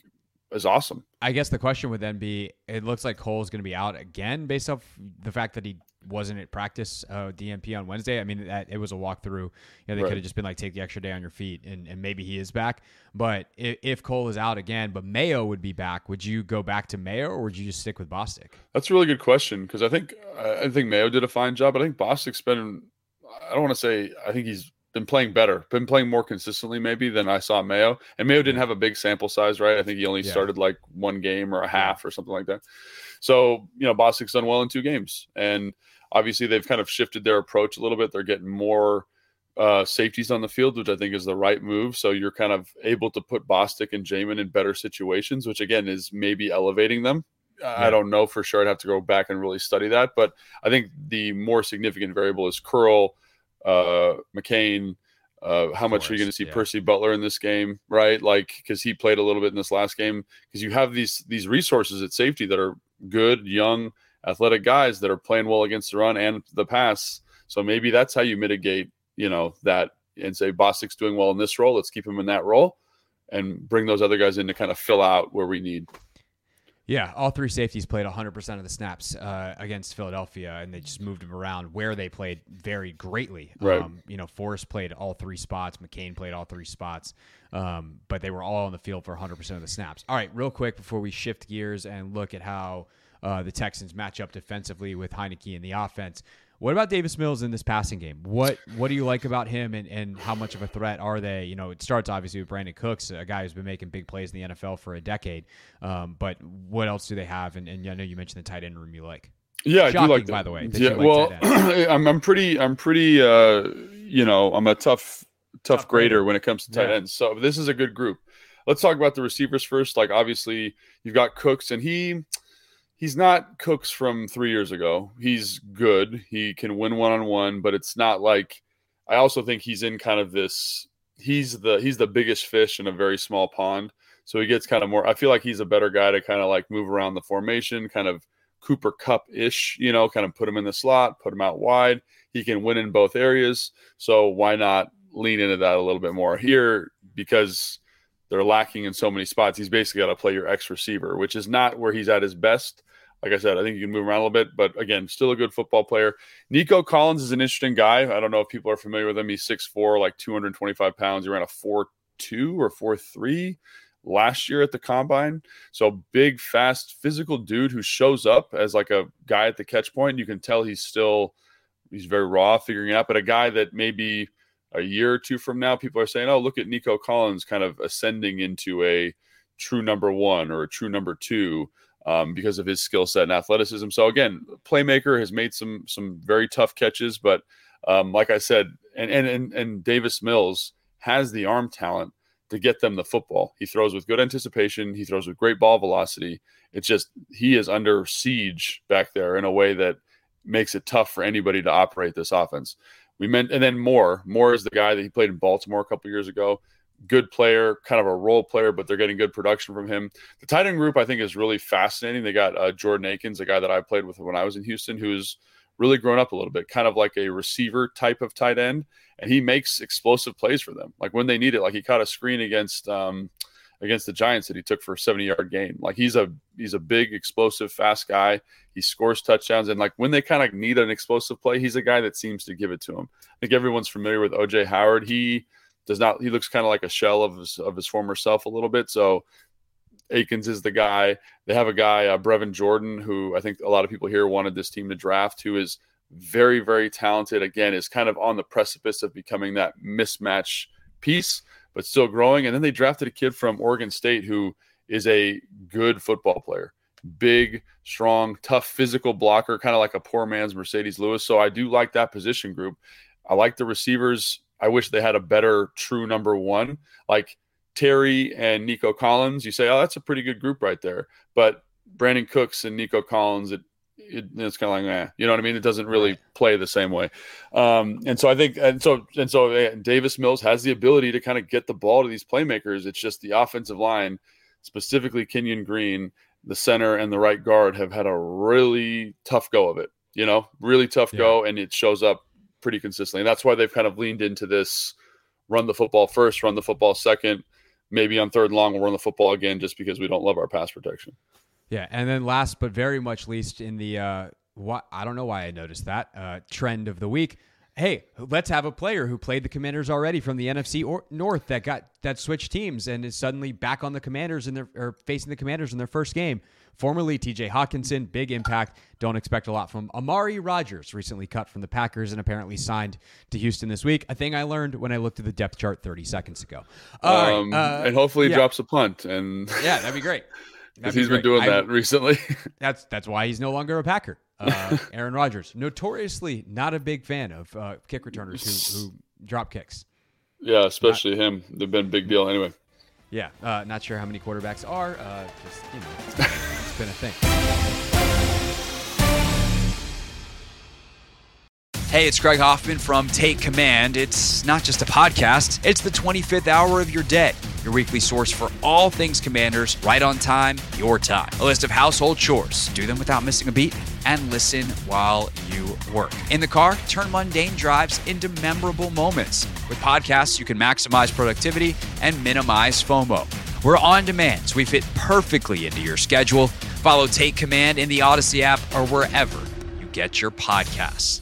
C: is awesome.
B: I guess the question would then be: It looks like Cole's going to be out again based off the fact that he wasn't at practice uh, DNP on Wednesday. I mean, that, it was a walkthrough. You know, they right. could have just been like, take the extra day on your feet, and, and maybe he is back. But if, if, Cole is out again, but Mayo would be back, would you go back to Mayo or would you just stick with Bostic?
C: That's a really good question because I think I think Mayo did a fine job. I think Bostic's been. I don't want to say. I think he's been playing better, been playing more consistently maybe than I saw Mayo. And Mayo didn't have a big sample size, right? I think he only yeah. started like one game or a half or something like that. So, you know, Bostic's done well in two games. And obviously they've kind of shifted their approach a little bit. They're getting more uh, safeties on the field, which I think is the right move. So you're kind of able to put Bostic and Jamin in better situations, which again is maybe elevating them. Yeah. I don't know for sure. I'd have to go back and really study that. But I think the more significant variable is Curl – uh, McCain. Uh, how much are you going to see yeah. Percy Butler in this game, right? Like because he played a little bit in this last game. Because you have these these resources at safety that are good, young, athletic guys that are playing well against the run and the pass. So maybe that's how you mitigate, you know, that and say Bostic's doing well in this role. Let's keep him in that role and bring those other guys in to kind of fill out where we need.
B: Yeah, all three safeties played 100% of the snaps uh, against Philadelphia, and they just moved them around where they played very greatly.
C: Right. Um,
B: you know, Forrest played all three spots, McCain played all three spots, um, but they were all on the field for 100% of the snaps. All right, real quick before we shift gears and look at how uh, the Texans match up defensively with Heinicke in the offense. What about Davis Mills in this passing game? What what do you like about him and, and how much of a threat are they? You know, it starts obviously with Brandin Cooks, a guy who's been making big plays in the NFL for a decade. Um, but what else do they have? And, and I know you mentioned the tight end room you like.
C: Yeah,
B: Shocking,
C: I do like
B: that. by the way.
C: Yeah, well, I'm I'm pretty I'm pretty uh you know I'm a tough tough, tough grader, grader when it comes to tight yeah. ends. So this is a good group. Let's talk about the receivers first. Like obviously you've got Cooks and he he's not Cooks from three years ago. He's good. He can win one on one, but it's not like I also think he's in kind of this he's the he's the biggest fish in a very small pond. So he gets kind of more I feel like he's a better guy to kind of like move around the formation, kind of Cooper Kupp ish, you know, kind of put him in the slot, put him out wide. He can win in both areas. So why not lean into that a little bit more here because they're lacking in so many spots. He's basically got to play your X receiver, which is not where he's at his best. Like I said, I think you can move around a little bit, but again, still a good football player. Nico Collins is an interesting guy. I don't know if people are familiar with him. He's 6'4, like 225 pounds. He ran a 4'2 or 4'3 last year at the combine. So big, fast, physical dude who shows up as like a guy at the catch point. You can tell he's still he's very raw figuring it out, but a guy that maybe a year or two from now, people are saying, Oh, look at Nico Collins kind of ascending into a true number one or a true number two um, because of his skill set and athleticism. So again, playmaker has made some some very tough catches, but um, like I said, and, and and and Davis Mills has the arm talent to get them the football. He throws with good anticipation. He throws with great ball velocity. It's just he is under siege back there in a way that makes it tough for anybody to operate this offense. We meant, and then Moore. Moore is the guy that he played in Baltimore a couple years ago good player, kind of a role player, but they're getting good production from him. The tight end group, I think, is really fascinating. They got uh, Jordan Akins, a guy that I played with when I was in Houston, who's really grown up a little bit, kind of like a receiver type of tight end, and he makes explosive plays for them. Like when they need it, like he caught a screen against um, against the Giants that he took for a 70 yard gain. Like he's a he's a big, explosive, fast guy. He scores touchdowns, and like when they kind of need an explosive play, he's a guy that seems to give it to him. I think everyone's familiar with OJ Howard. He does not he looks kind of like a shell of his of his former self a little bit. So Akins is the guy. They have a guy, uh, Brevin Jordan, who I think a lot of people here wanted this team to draft, who is very, very talented. Again, is kind of on the precipice of becoming that mismatch piece, but still growing. And then they drafted a kid from Oregon State who is a good football player. Big, strong, tough physical blocker, kind of like a poor man's Marcedes Lewis. So I do like that position group. I like the receivers I wish they had a better true number one. Like Terry and Nico Collins, you say, oh, that's a pretty good group right there. But Brandin Cooks and Nico Collins, it, it it's kind of like, eh, you know what I mean? It doesn't really play the same way. Um, and so I think, and so, and so Davis Mills has the ability to kind of get the ball to these playmakers. It's just the offensive line specifically Kenyon Green, the center and the right guard have had a really tough go of it. You know, really tough yeah. go, and it shows up pretty consistently. And that's why they've kind of leaned into this run the football first, run the football second. Maybe on third and long, we'll run the football again just because we don't love our pass protection.
B: Yeah, and then last but very much least in the uh, what I don't know why I noticed that uh, trend of the week hey, let's have a player who played the Commanders already from the NFC or North that got that switched teams and is suddenly back on the Commanders and their or facing the Commanders in their first game. Formerly TJ Hockenson, big impact. Don't expect a lot from Amari Rogers, recently cut from the Packers and apparently signed to Houston this week. A thing I learned when I looked at the depth chart 30 seconds ago.
C: Um, uh, and hopefully yeah. drops a punt. And
B: yeah, that'd be great.
C: Because he's great. been doing that recently.
B: that's that's why he's no longer a Packer. Uh, Aaron Rodgers, notoriously not a big fan of uh, kick returners who, who drop kicks.
C: Yeah, especially not, him. They've been a big deal anyway.
B: Yeah, uh, not sure how many quarterbacks are. Uh, just you know, it's been, it's been a thing.
D: Hey, it's Craig Hoffman from Take Command. It's not just a podcast, it's the 25th hour of your day. Your weekly source for all things commanders, right on time, your time. A list of household chores. Do them without missing a beat and listen while you work. In the car, turn mundane drives into memorable moments. With podcasts, you can maximize productivity and minimize FOMO. We're on demand, so we fit perfectly into your schedule. Follow Take Command in the Audacy app or wherever you get your podcasts.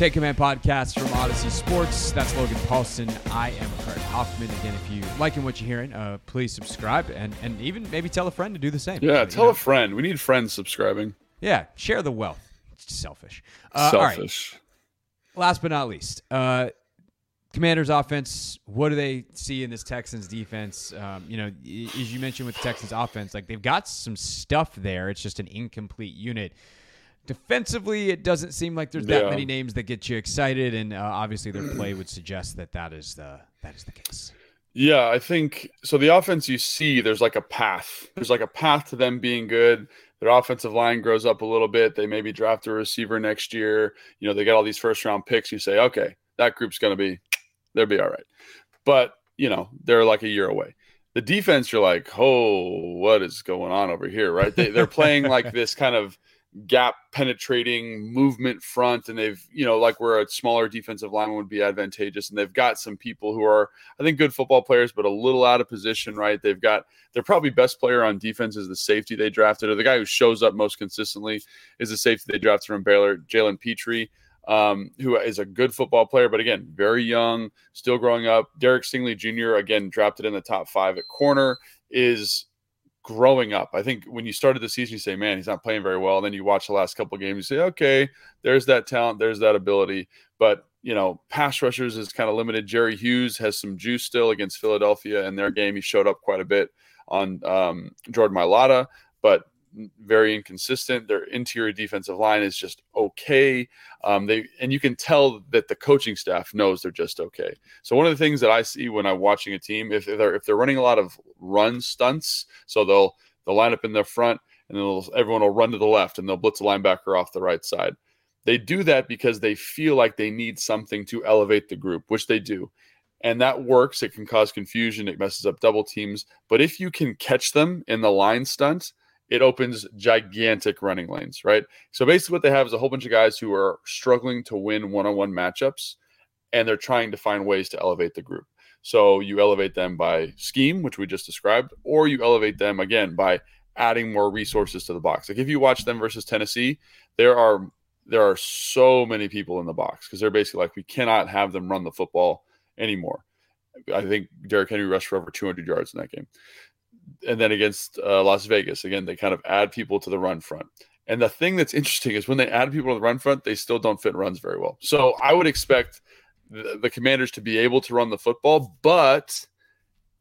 B: Take Command podcast from Audacy Sports. That's Logan Paulsen. I am Craig Hoffman. Again, if you liking what you're hearing, uh, please subscribe and, and even maybe tell a friend to do the same.
C: Yeah, tell know? a friend. We need friends subscribing.
B: Yeah, share the wealth. It's selfish.
C: Uh, Selfish.
B: Last but not least, uh, Commanders offense. What do they see in this Texans defense? Um, you know, as you mentioned with the Texans offense, like they've got some stuff there. It's just an incomplete unit. Defensively, it doesn't seem like there's that yeah. many names that get you excited, and uh, obviously their play would suggest that that is the that is the case.
C: Yeah, I think so. The offense you see, there's like a path. There's like a path to them being good. Their offensive line grows up a little bit. They maybe draft a receiver next year. You know, they got all these first round picks. You say, okay, that group's going to be, they'll be all right. But you know, they're like a year away. The defense, you're like, oh, what is going on over here, right? They, they're playing like this kind of gap penetrating movement front and they've you know like where a smaller defensive lineman would be advantageous and they've got some people who are i think good football players but a little out of position right they've got their probably best player on defense is the safety they drafted or the guy who shows up most consistently is the safety they drafted from baylor jalen pitre um, who is a good football player, but again, very young, still growing up. Derek Stingley Jr., again, drafted in the top five at corner, is growing up. I think when you started the season, you say, man, he's not playing very well. And then you watch the last couple games, you say, okay, there's that talent, there's that ability. But, you know, pass rushers is kind of limited. Jerry Hughes has some juice still against Philadelphia in their game. He showed up quite a bit on um, Jordan Mailata, but very inconsistent. Their interior defensive line is just okay. Um, they and you can tell that the coaching staff knows they're just okay. So one of the things that I see when I'm watching a team, if they're if they're running a lot of run stunts, so they'll they'll line up in the front and then everyone will run to the left and they'll blitz a linebacker off the right side. They do that because they feel like they need something to elevate the group, which they do. And that works. It can cause confusion. It messes up double teams. But if you can catch them in the line stunt, it opens gigantic running lanes, right? So basically, what they have is a whole bunch of guys who are struggling to win one on one matchups, and they're trying to find ways to elevate the group. So you elevate them by scheme, which we just described, or you elevate them again by adding more resources to the box. Like if you watch them versus Tennessee, there are there are so many people in the box because they're basically like we cannot have them run the football anymore. I think Derrick Henry rushed for over 200 yards in that game and then against uh, Las Vegas, again, they kind of add people to the run front. And the thing that's interesting is when they add people to the run front, they still don't fit runs very well. So I would expect the, the commanders to be able to run the football, but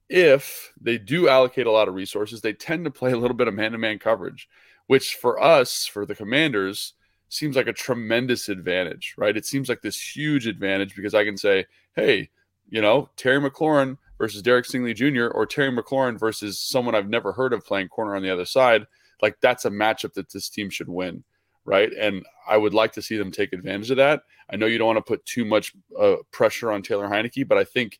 C: if they do allocate a lot of resources, they tend to play a little bit of man to man coverage, which for us, for the commanders, seems like a tremendous advantage, right? It seems like this huge advantage because I can say, hey, you know, Terry McLaurin versus Derek Stingley Jr. or Terry McLaurin versus someone I've never heard of playing corner on the other side. Like that's a matchup that this team should win, right? And I would like to see them take advantage of that. I know you don't want to put too much uh, pressure on Taylor Heinicke, but I think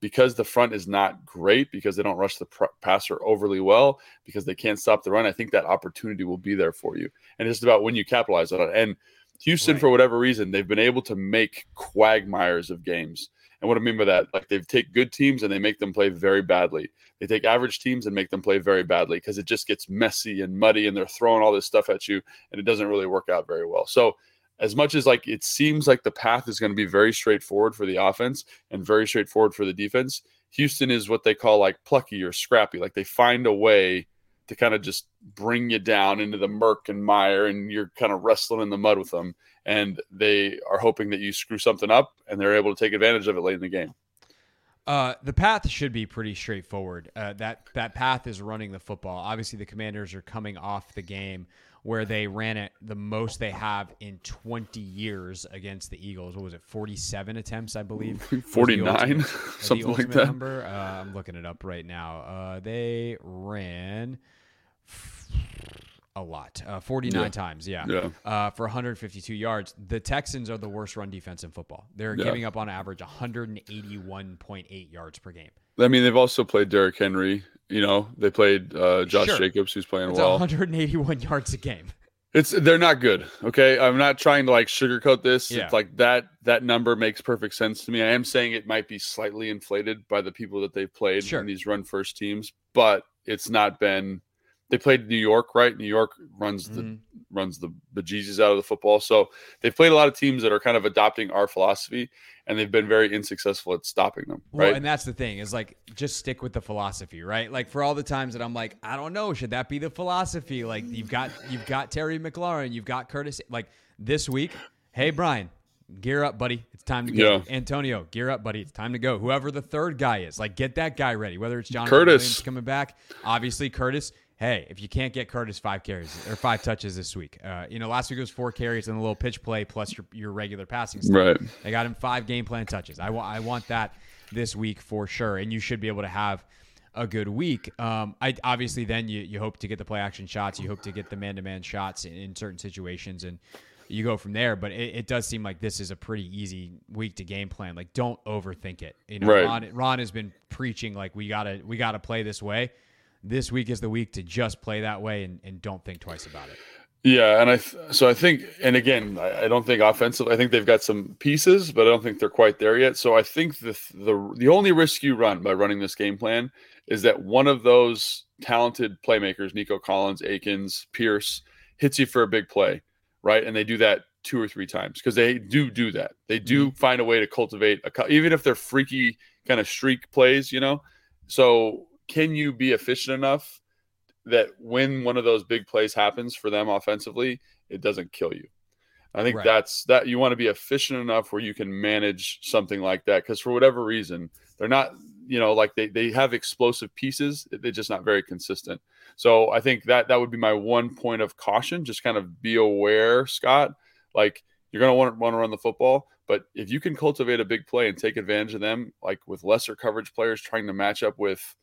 C: because the front is not great, because they don't rush the pr- passer overly well, because they can't stop the run, I think that opportunity will be there for you. And it's about when you capitalize on it. And Houston, right. for whatever reason, they've been able to make quagmires of games. And what I mean by that, like they take good teams and they make them play very badly. They take average teams and make them play very badly because it just gets messy and muddy and they're throwing all this stuff at you and it doesn't really work out very well. So as much as like it seems like the path is going to be very straightforward for the offense and very straightforward for the defense, Houston is what they call like plucky or scrappy. Like they find a way to kind of just bring you down into the murk and mire and you're kind of wrestling in the mud with them. And they are hoping that you screw something up and they're able to take advantage of it late in the game.
B: Uh, the path should be pretty straightforward. Uh, that that path is running the football. Obviously, the Commanders are coming off the game where they ran it the most they have in 20 years against the Eagles. What was it? 47 attempts, I believe.
C: 49, something like that.
B: Number. Uh, I'm looking it up right now. Uh, they ran a lot, uh, 49 yeah. times, yeah,
C: yeah.
B: Uh, for 152 yards. The Texans are the worst run defense in football. They're yeah. giving up on average 181.8 yards per game.
C: I mean, they've also played Derrick Henry. You know, they played uh, Josh sure. Jacobs, who's playing
B: it's
C: well.
B: 181 yards a game.
C: It's they're not good. Okay, I'm not trying to like sugarcoat this. Yeah. It's like that that number makes perfect sense to me. I am saying it might be slightly inflated by the people that they've played sure. in these run first teams, but it's not been they played New York, right? New York runs the mm-hmm. runs the bejesus out of the football. So they've played a lot of teams that are kind of adopting our philosophy, and they've been very unsuccessful at stopping them. Right,
B: well, and that's the thing is like just stick with the philosophy, right? Like for all the times that I'm like, I don't know, should that be the philosophy? Like you've got you've got Terry McLaurin, you've got Curtis. Like this week, hey Brian, gear up, buddy. It's time to go. Yeah. Antonio, gear up, buddy. It's time to go. Whoever the third guy is, like get that guy ready. Whether it's John Curtis coming back, obviously Curtis hey, if you can't get Curtis five carries or five touches this week, uh, you know, last week was four carries and a little pitch play plus your, your regular passing stuff.
C: Right.
B: They got him five game plan touches. I, wa- I want that this week for sure. And you should be able to have a good week. Um, I obviously then you, you hope to get the play action shots. You hope to get the man to man shots in, in, certain situations and you go from there. But it, it, does seem like this is a pretty easy week to game plan. Like don't overthink it. You know, right. Ron, Ron has been preaching like we gotta we gotta play this way this week is the week to just play that way and, and don't think twice about it.
C: Yeah, and I th- so I think, and again, I, I, don't think offensive. I think they've got some pieces, but I don't think they're quite there yet. So I think the the the only risk you run by running this game plan is that one of those talented playmakers, Nico Collins, Akins, Pierce, hits you for a big play, right? And they do that two or three times because they do do that. They do mm-hmm. find a way to cultivate a even if they're freaky kind of streak plays, you know. So can you be efficient enough that when one of those big plays happens for them offensively, it doesn't kill you? I think right. that's that you want to be efficient enough where you can manage something like that because for whatever reason they're not you know like they they have explosive pieces they're just not very consistent. So I think that that would be my one point of caution. Just kind of be aware, Scott. Like you're going to want to want to run the football, but if you can cultivate a big play and take advantage of them, like with lesser coverage players trying to match up with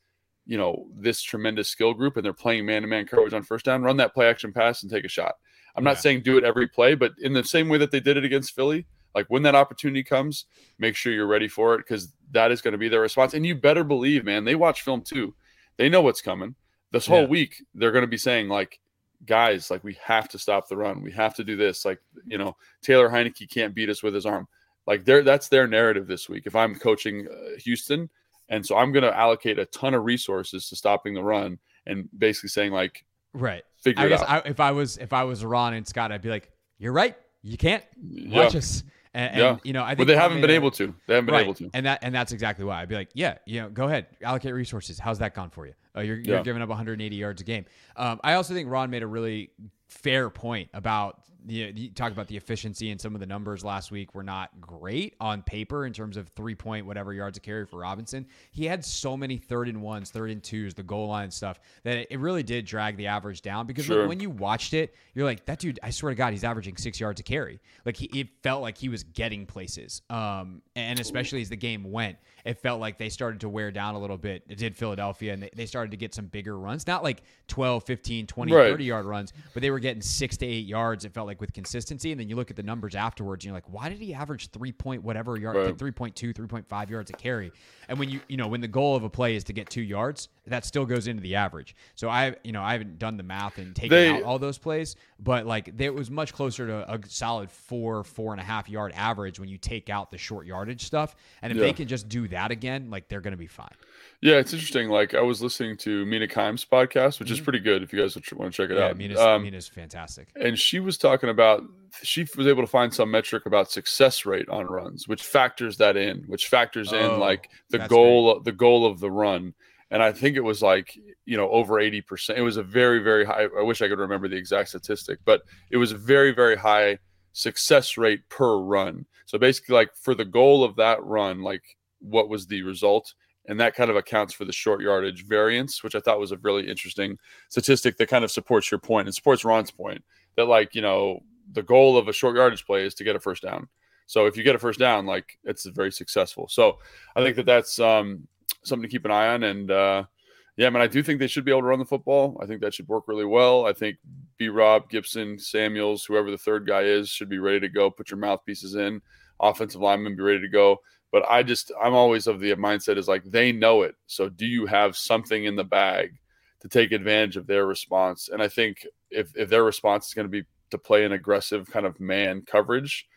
C: you know this tremendous skill group and they're playing man-to-man coverage on first down run that play action pass and take a shot. I'm not yeah. saying do it every play but in the same way that they did it against philly like when that opportunity comes make sure you're ready for it because that is going to be their response. And you better believe man they watch film too. They know what's coming. This whole yeah. week they're going to be saying like guys like we have to stop the run. We have to do this. Like you know taylor heinicke can't beat us with his arm. Like they that's their narrative this week. If i'm coaching uh, houston and so I'm going to allocate a ton of resources to stopping the run and basically saying like,
B: right,
C: figure
B: I
C: guess I,
B: if I was if I was Ron and Scott, I'd be like, you're right, you can't watch yeah. us. And, and, yeah. you know, I think
C: but they haven't been able to. They haven't been
B: right.
C: able to.
B: And that and that's exactly why I'd be like, yeah, you know, go ahead, allocate resources. How's that gone for you? Uh, you're, you're giving up 180 yards a game. Um, I also think Ron made a really fair point about the, you talked about the efficiency and some of the numbers last week were not great on paper in terms of three point whatever yards a carry for Robinson. He had so many third and ones, third and twos, the goal line stuff that it, really did drag the average down because
C: Sure.
B: when, when you watched it, you're like, that dude, I swear to God, he's averaging six yards a carry. Like he, it felt like he was getting places. Um, and especially as the game went, it felt like they started to wear down a little bit. It did Philadelphia, and they, they started to get some bigger runs. Not like 12, 15, 20,
C: Right.
B: 30 yard runs, but they were getting six to eight yards, it felt like, with consistency. And then you look at the numbers afterwards, and you're like, why did he average three point whatever yard,
C: Right.
B: like 3.2, 3.5 yards a carry? And when you, you know, when the goal of a play is to get two yards, that still goes into the average. So I, you know, I haven't done the math and taken
C: They-
B: out all those plays, but like it was much closer to a solid four, four and a half yard average when you take out the short yardage stuff. And if
C: Yeah.
B: they can just do that again, like they're going to be fine.
C: Yeah, it's interesting. Like I was listening to Mina Kimes podcast, which is pretty good if you guys want to check it
B: Mm-hmm. Yeah,
C: out.
B: Mina's,
C: Um,
B: Mina's fantastic.
C: and she was talking about she was able to find some metric about success rate on runs, which factors that in, which factors
B: Oh,
C: in like the goal the goal of the run. And I think it was like, you know, over 80%. It was a very, very high. I wish I could remember the exact statistic, but it was a very, very high success rate per run. So basically, like for the goal of that run, like what was the result? And that kind of accounts for the short yardage variance, which I thought was a really interesting statistic that kind of supports your point and supports Ron's point that, like, you know, the goal of a short yardage play is to get a first down. So if you get a first down, like it's very successful. So I think that that's um, something to keep an eye on. And uh, yeah, I mean, I do think they should be able to run the football. I think that should work really well. I think B. Rob, Gibson, Samuels, whoever the third guy is, should be ready to go. Put your mouthpieces in. Offensive linemen be ready to go. But I just, I'm always of the mindset is like they know it. So do you have something in the bag to take advantage of their response? And I think if if their response is going to be to play an aggressive kind of man coverage,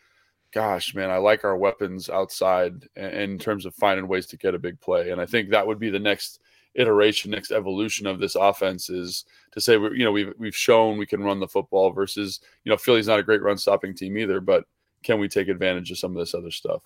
C: gosh, man, I like our weapons outside in, terms of finding ways to get a big play. And I think that would be the next iteration, next evolution of this offense is to say, you know, we've we've shown we can run the football versus, you know, Philly's not a great run stopping team either, but can we take advantage of some of this other stuff?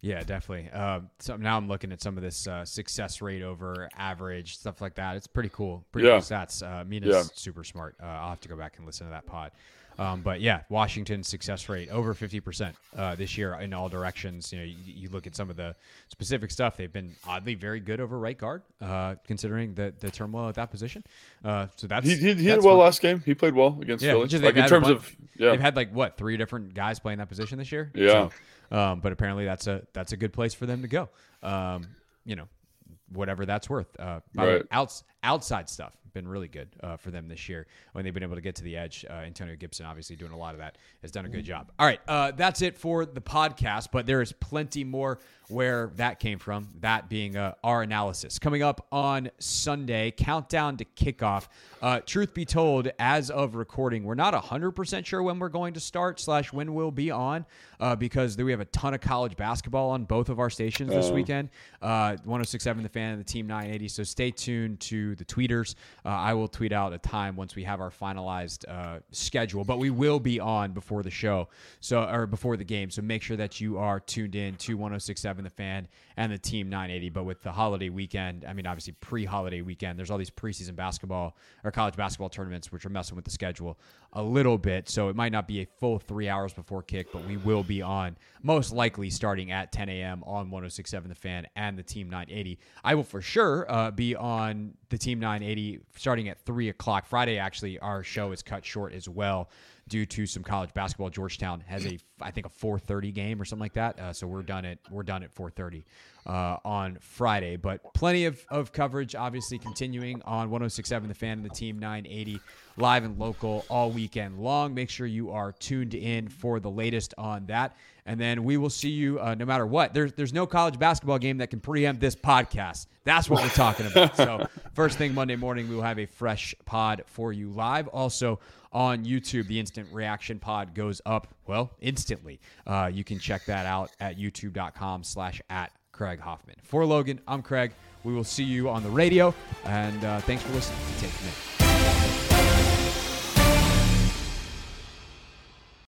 B: Yeah, definitely. Um, so now I'm looking at some of this uh, success rate over average stuff like that. It's pretty cool. Pretty
C: Yeah.
B: cool stats. Uh, Mina's
C: Yeah.
B: super smart. Uh, I'll have to go back and listen to that pod. Um, but yeah, Washington's success rate over 50% uh, this year in all directions. You know, you, you look at some of the specific stuff. They've been oddly very good over right guard, uh, considering the the turmoil at that position. Uh, so that's
C: He, he, he did well
B: fun.
C: last game. He played well against
B: Yeah,
C: Philly.
B: just
C: Like in terms
B: bunch-
C: of yeah,
B: they've had like what three different guys playing that position this year.
C: Yeah.
B: So, um, but apparently that's a that's a good place for them to go. Um, you know, whatever that's worth. Uh, by the way,
C: Right.
B: outs, outside stuff been really good uh, for them this year when they've been able to get to the edge. Uh, Antonio Gibson, obviously doing a lot of that, has done a good job. All right, uh, that's it for the podcast, but there is plenty more where that came from. That being uh, our analysis coming up on Sunday. Countdown to kickoff. Uh, truth be told, as of recording, we're not hundred percent sure when we're going to start slash when we'll be on uh, because we have a ton of college basketball on both of our stations this
C: Oh.
B: weekend. Uh, 1067 The Fan and the Team 980. So stay tuned to the tweeters. Uh, I will tweet out a time once we have our finalized uh, schedule, but we will be on before the show, so or before the game. So make sure that you are tuned in to 1067 The Fan and the Team 980. But with the holiday weekend, I mean, obviously pre-holiday weekend, there's all these preseason basketball or college basketball tournaments which are messing with the schedule a little bit. So it might not be a full three hours before kick, but we will be on most likely starting at 10 a.m. on 1067 The Fan and the Team 980. I will for sure uh, be on the Team 980 starting at 3 o'clock. Friday, actually, our show is cut short as well due to some college basketball. Georgetown has a, I think, a 4:30 game or something like that. Uh, so we're done at we're done at 4:30 uh, on Friday. But plenty of, of coverage, obviously, continuing on 106.7 The Fan and the Team 980 live and local all weekend long. Make sure you are tuned in for the latest on that. And then we will see you uh, no matter what. There's there's no college basketball game that can preempt this podcast. That's what we're talking about. So first thing Monday morning, we will have a fresh pod for you live. Also on YouTube, the instant reaction pod goes up well instantly. Uh, you can check that out at youtube.com/slash at Craig Hoffman. For Logan, I'm Craig. We will see you on the radio, and uh, thanks for listening to Take Command.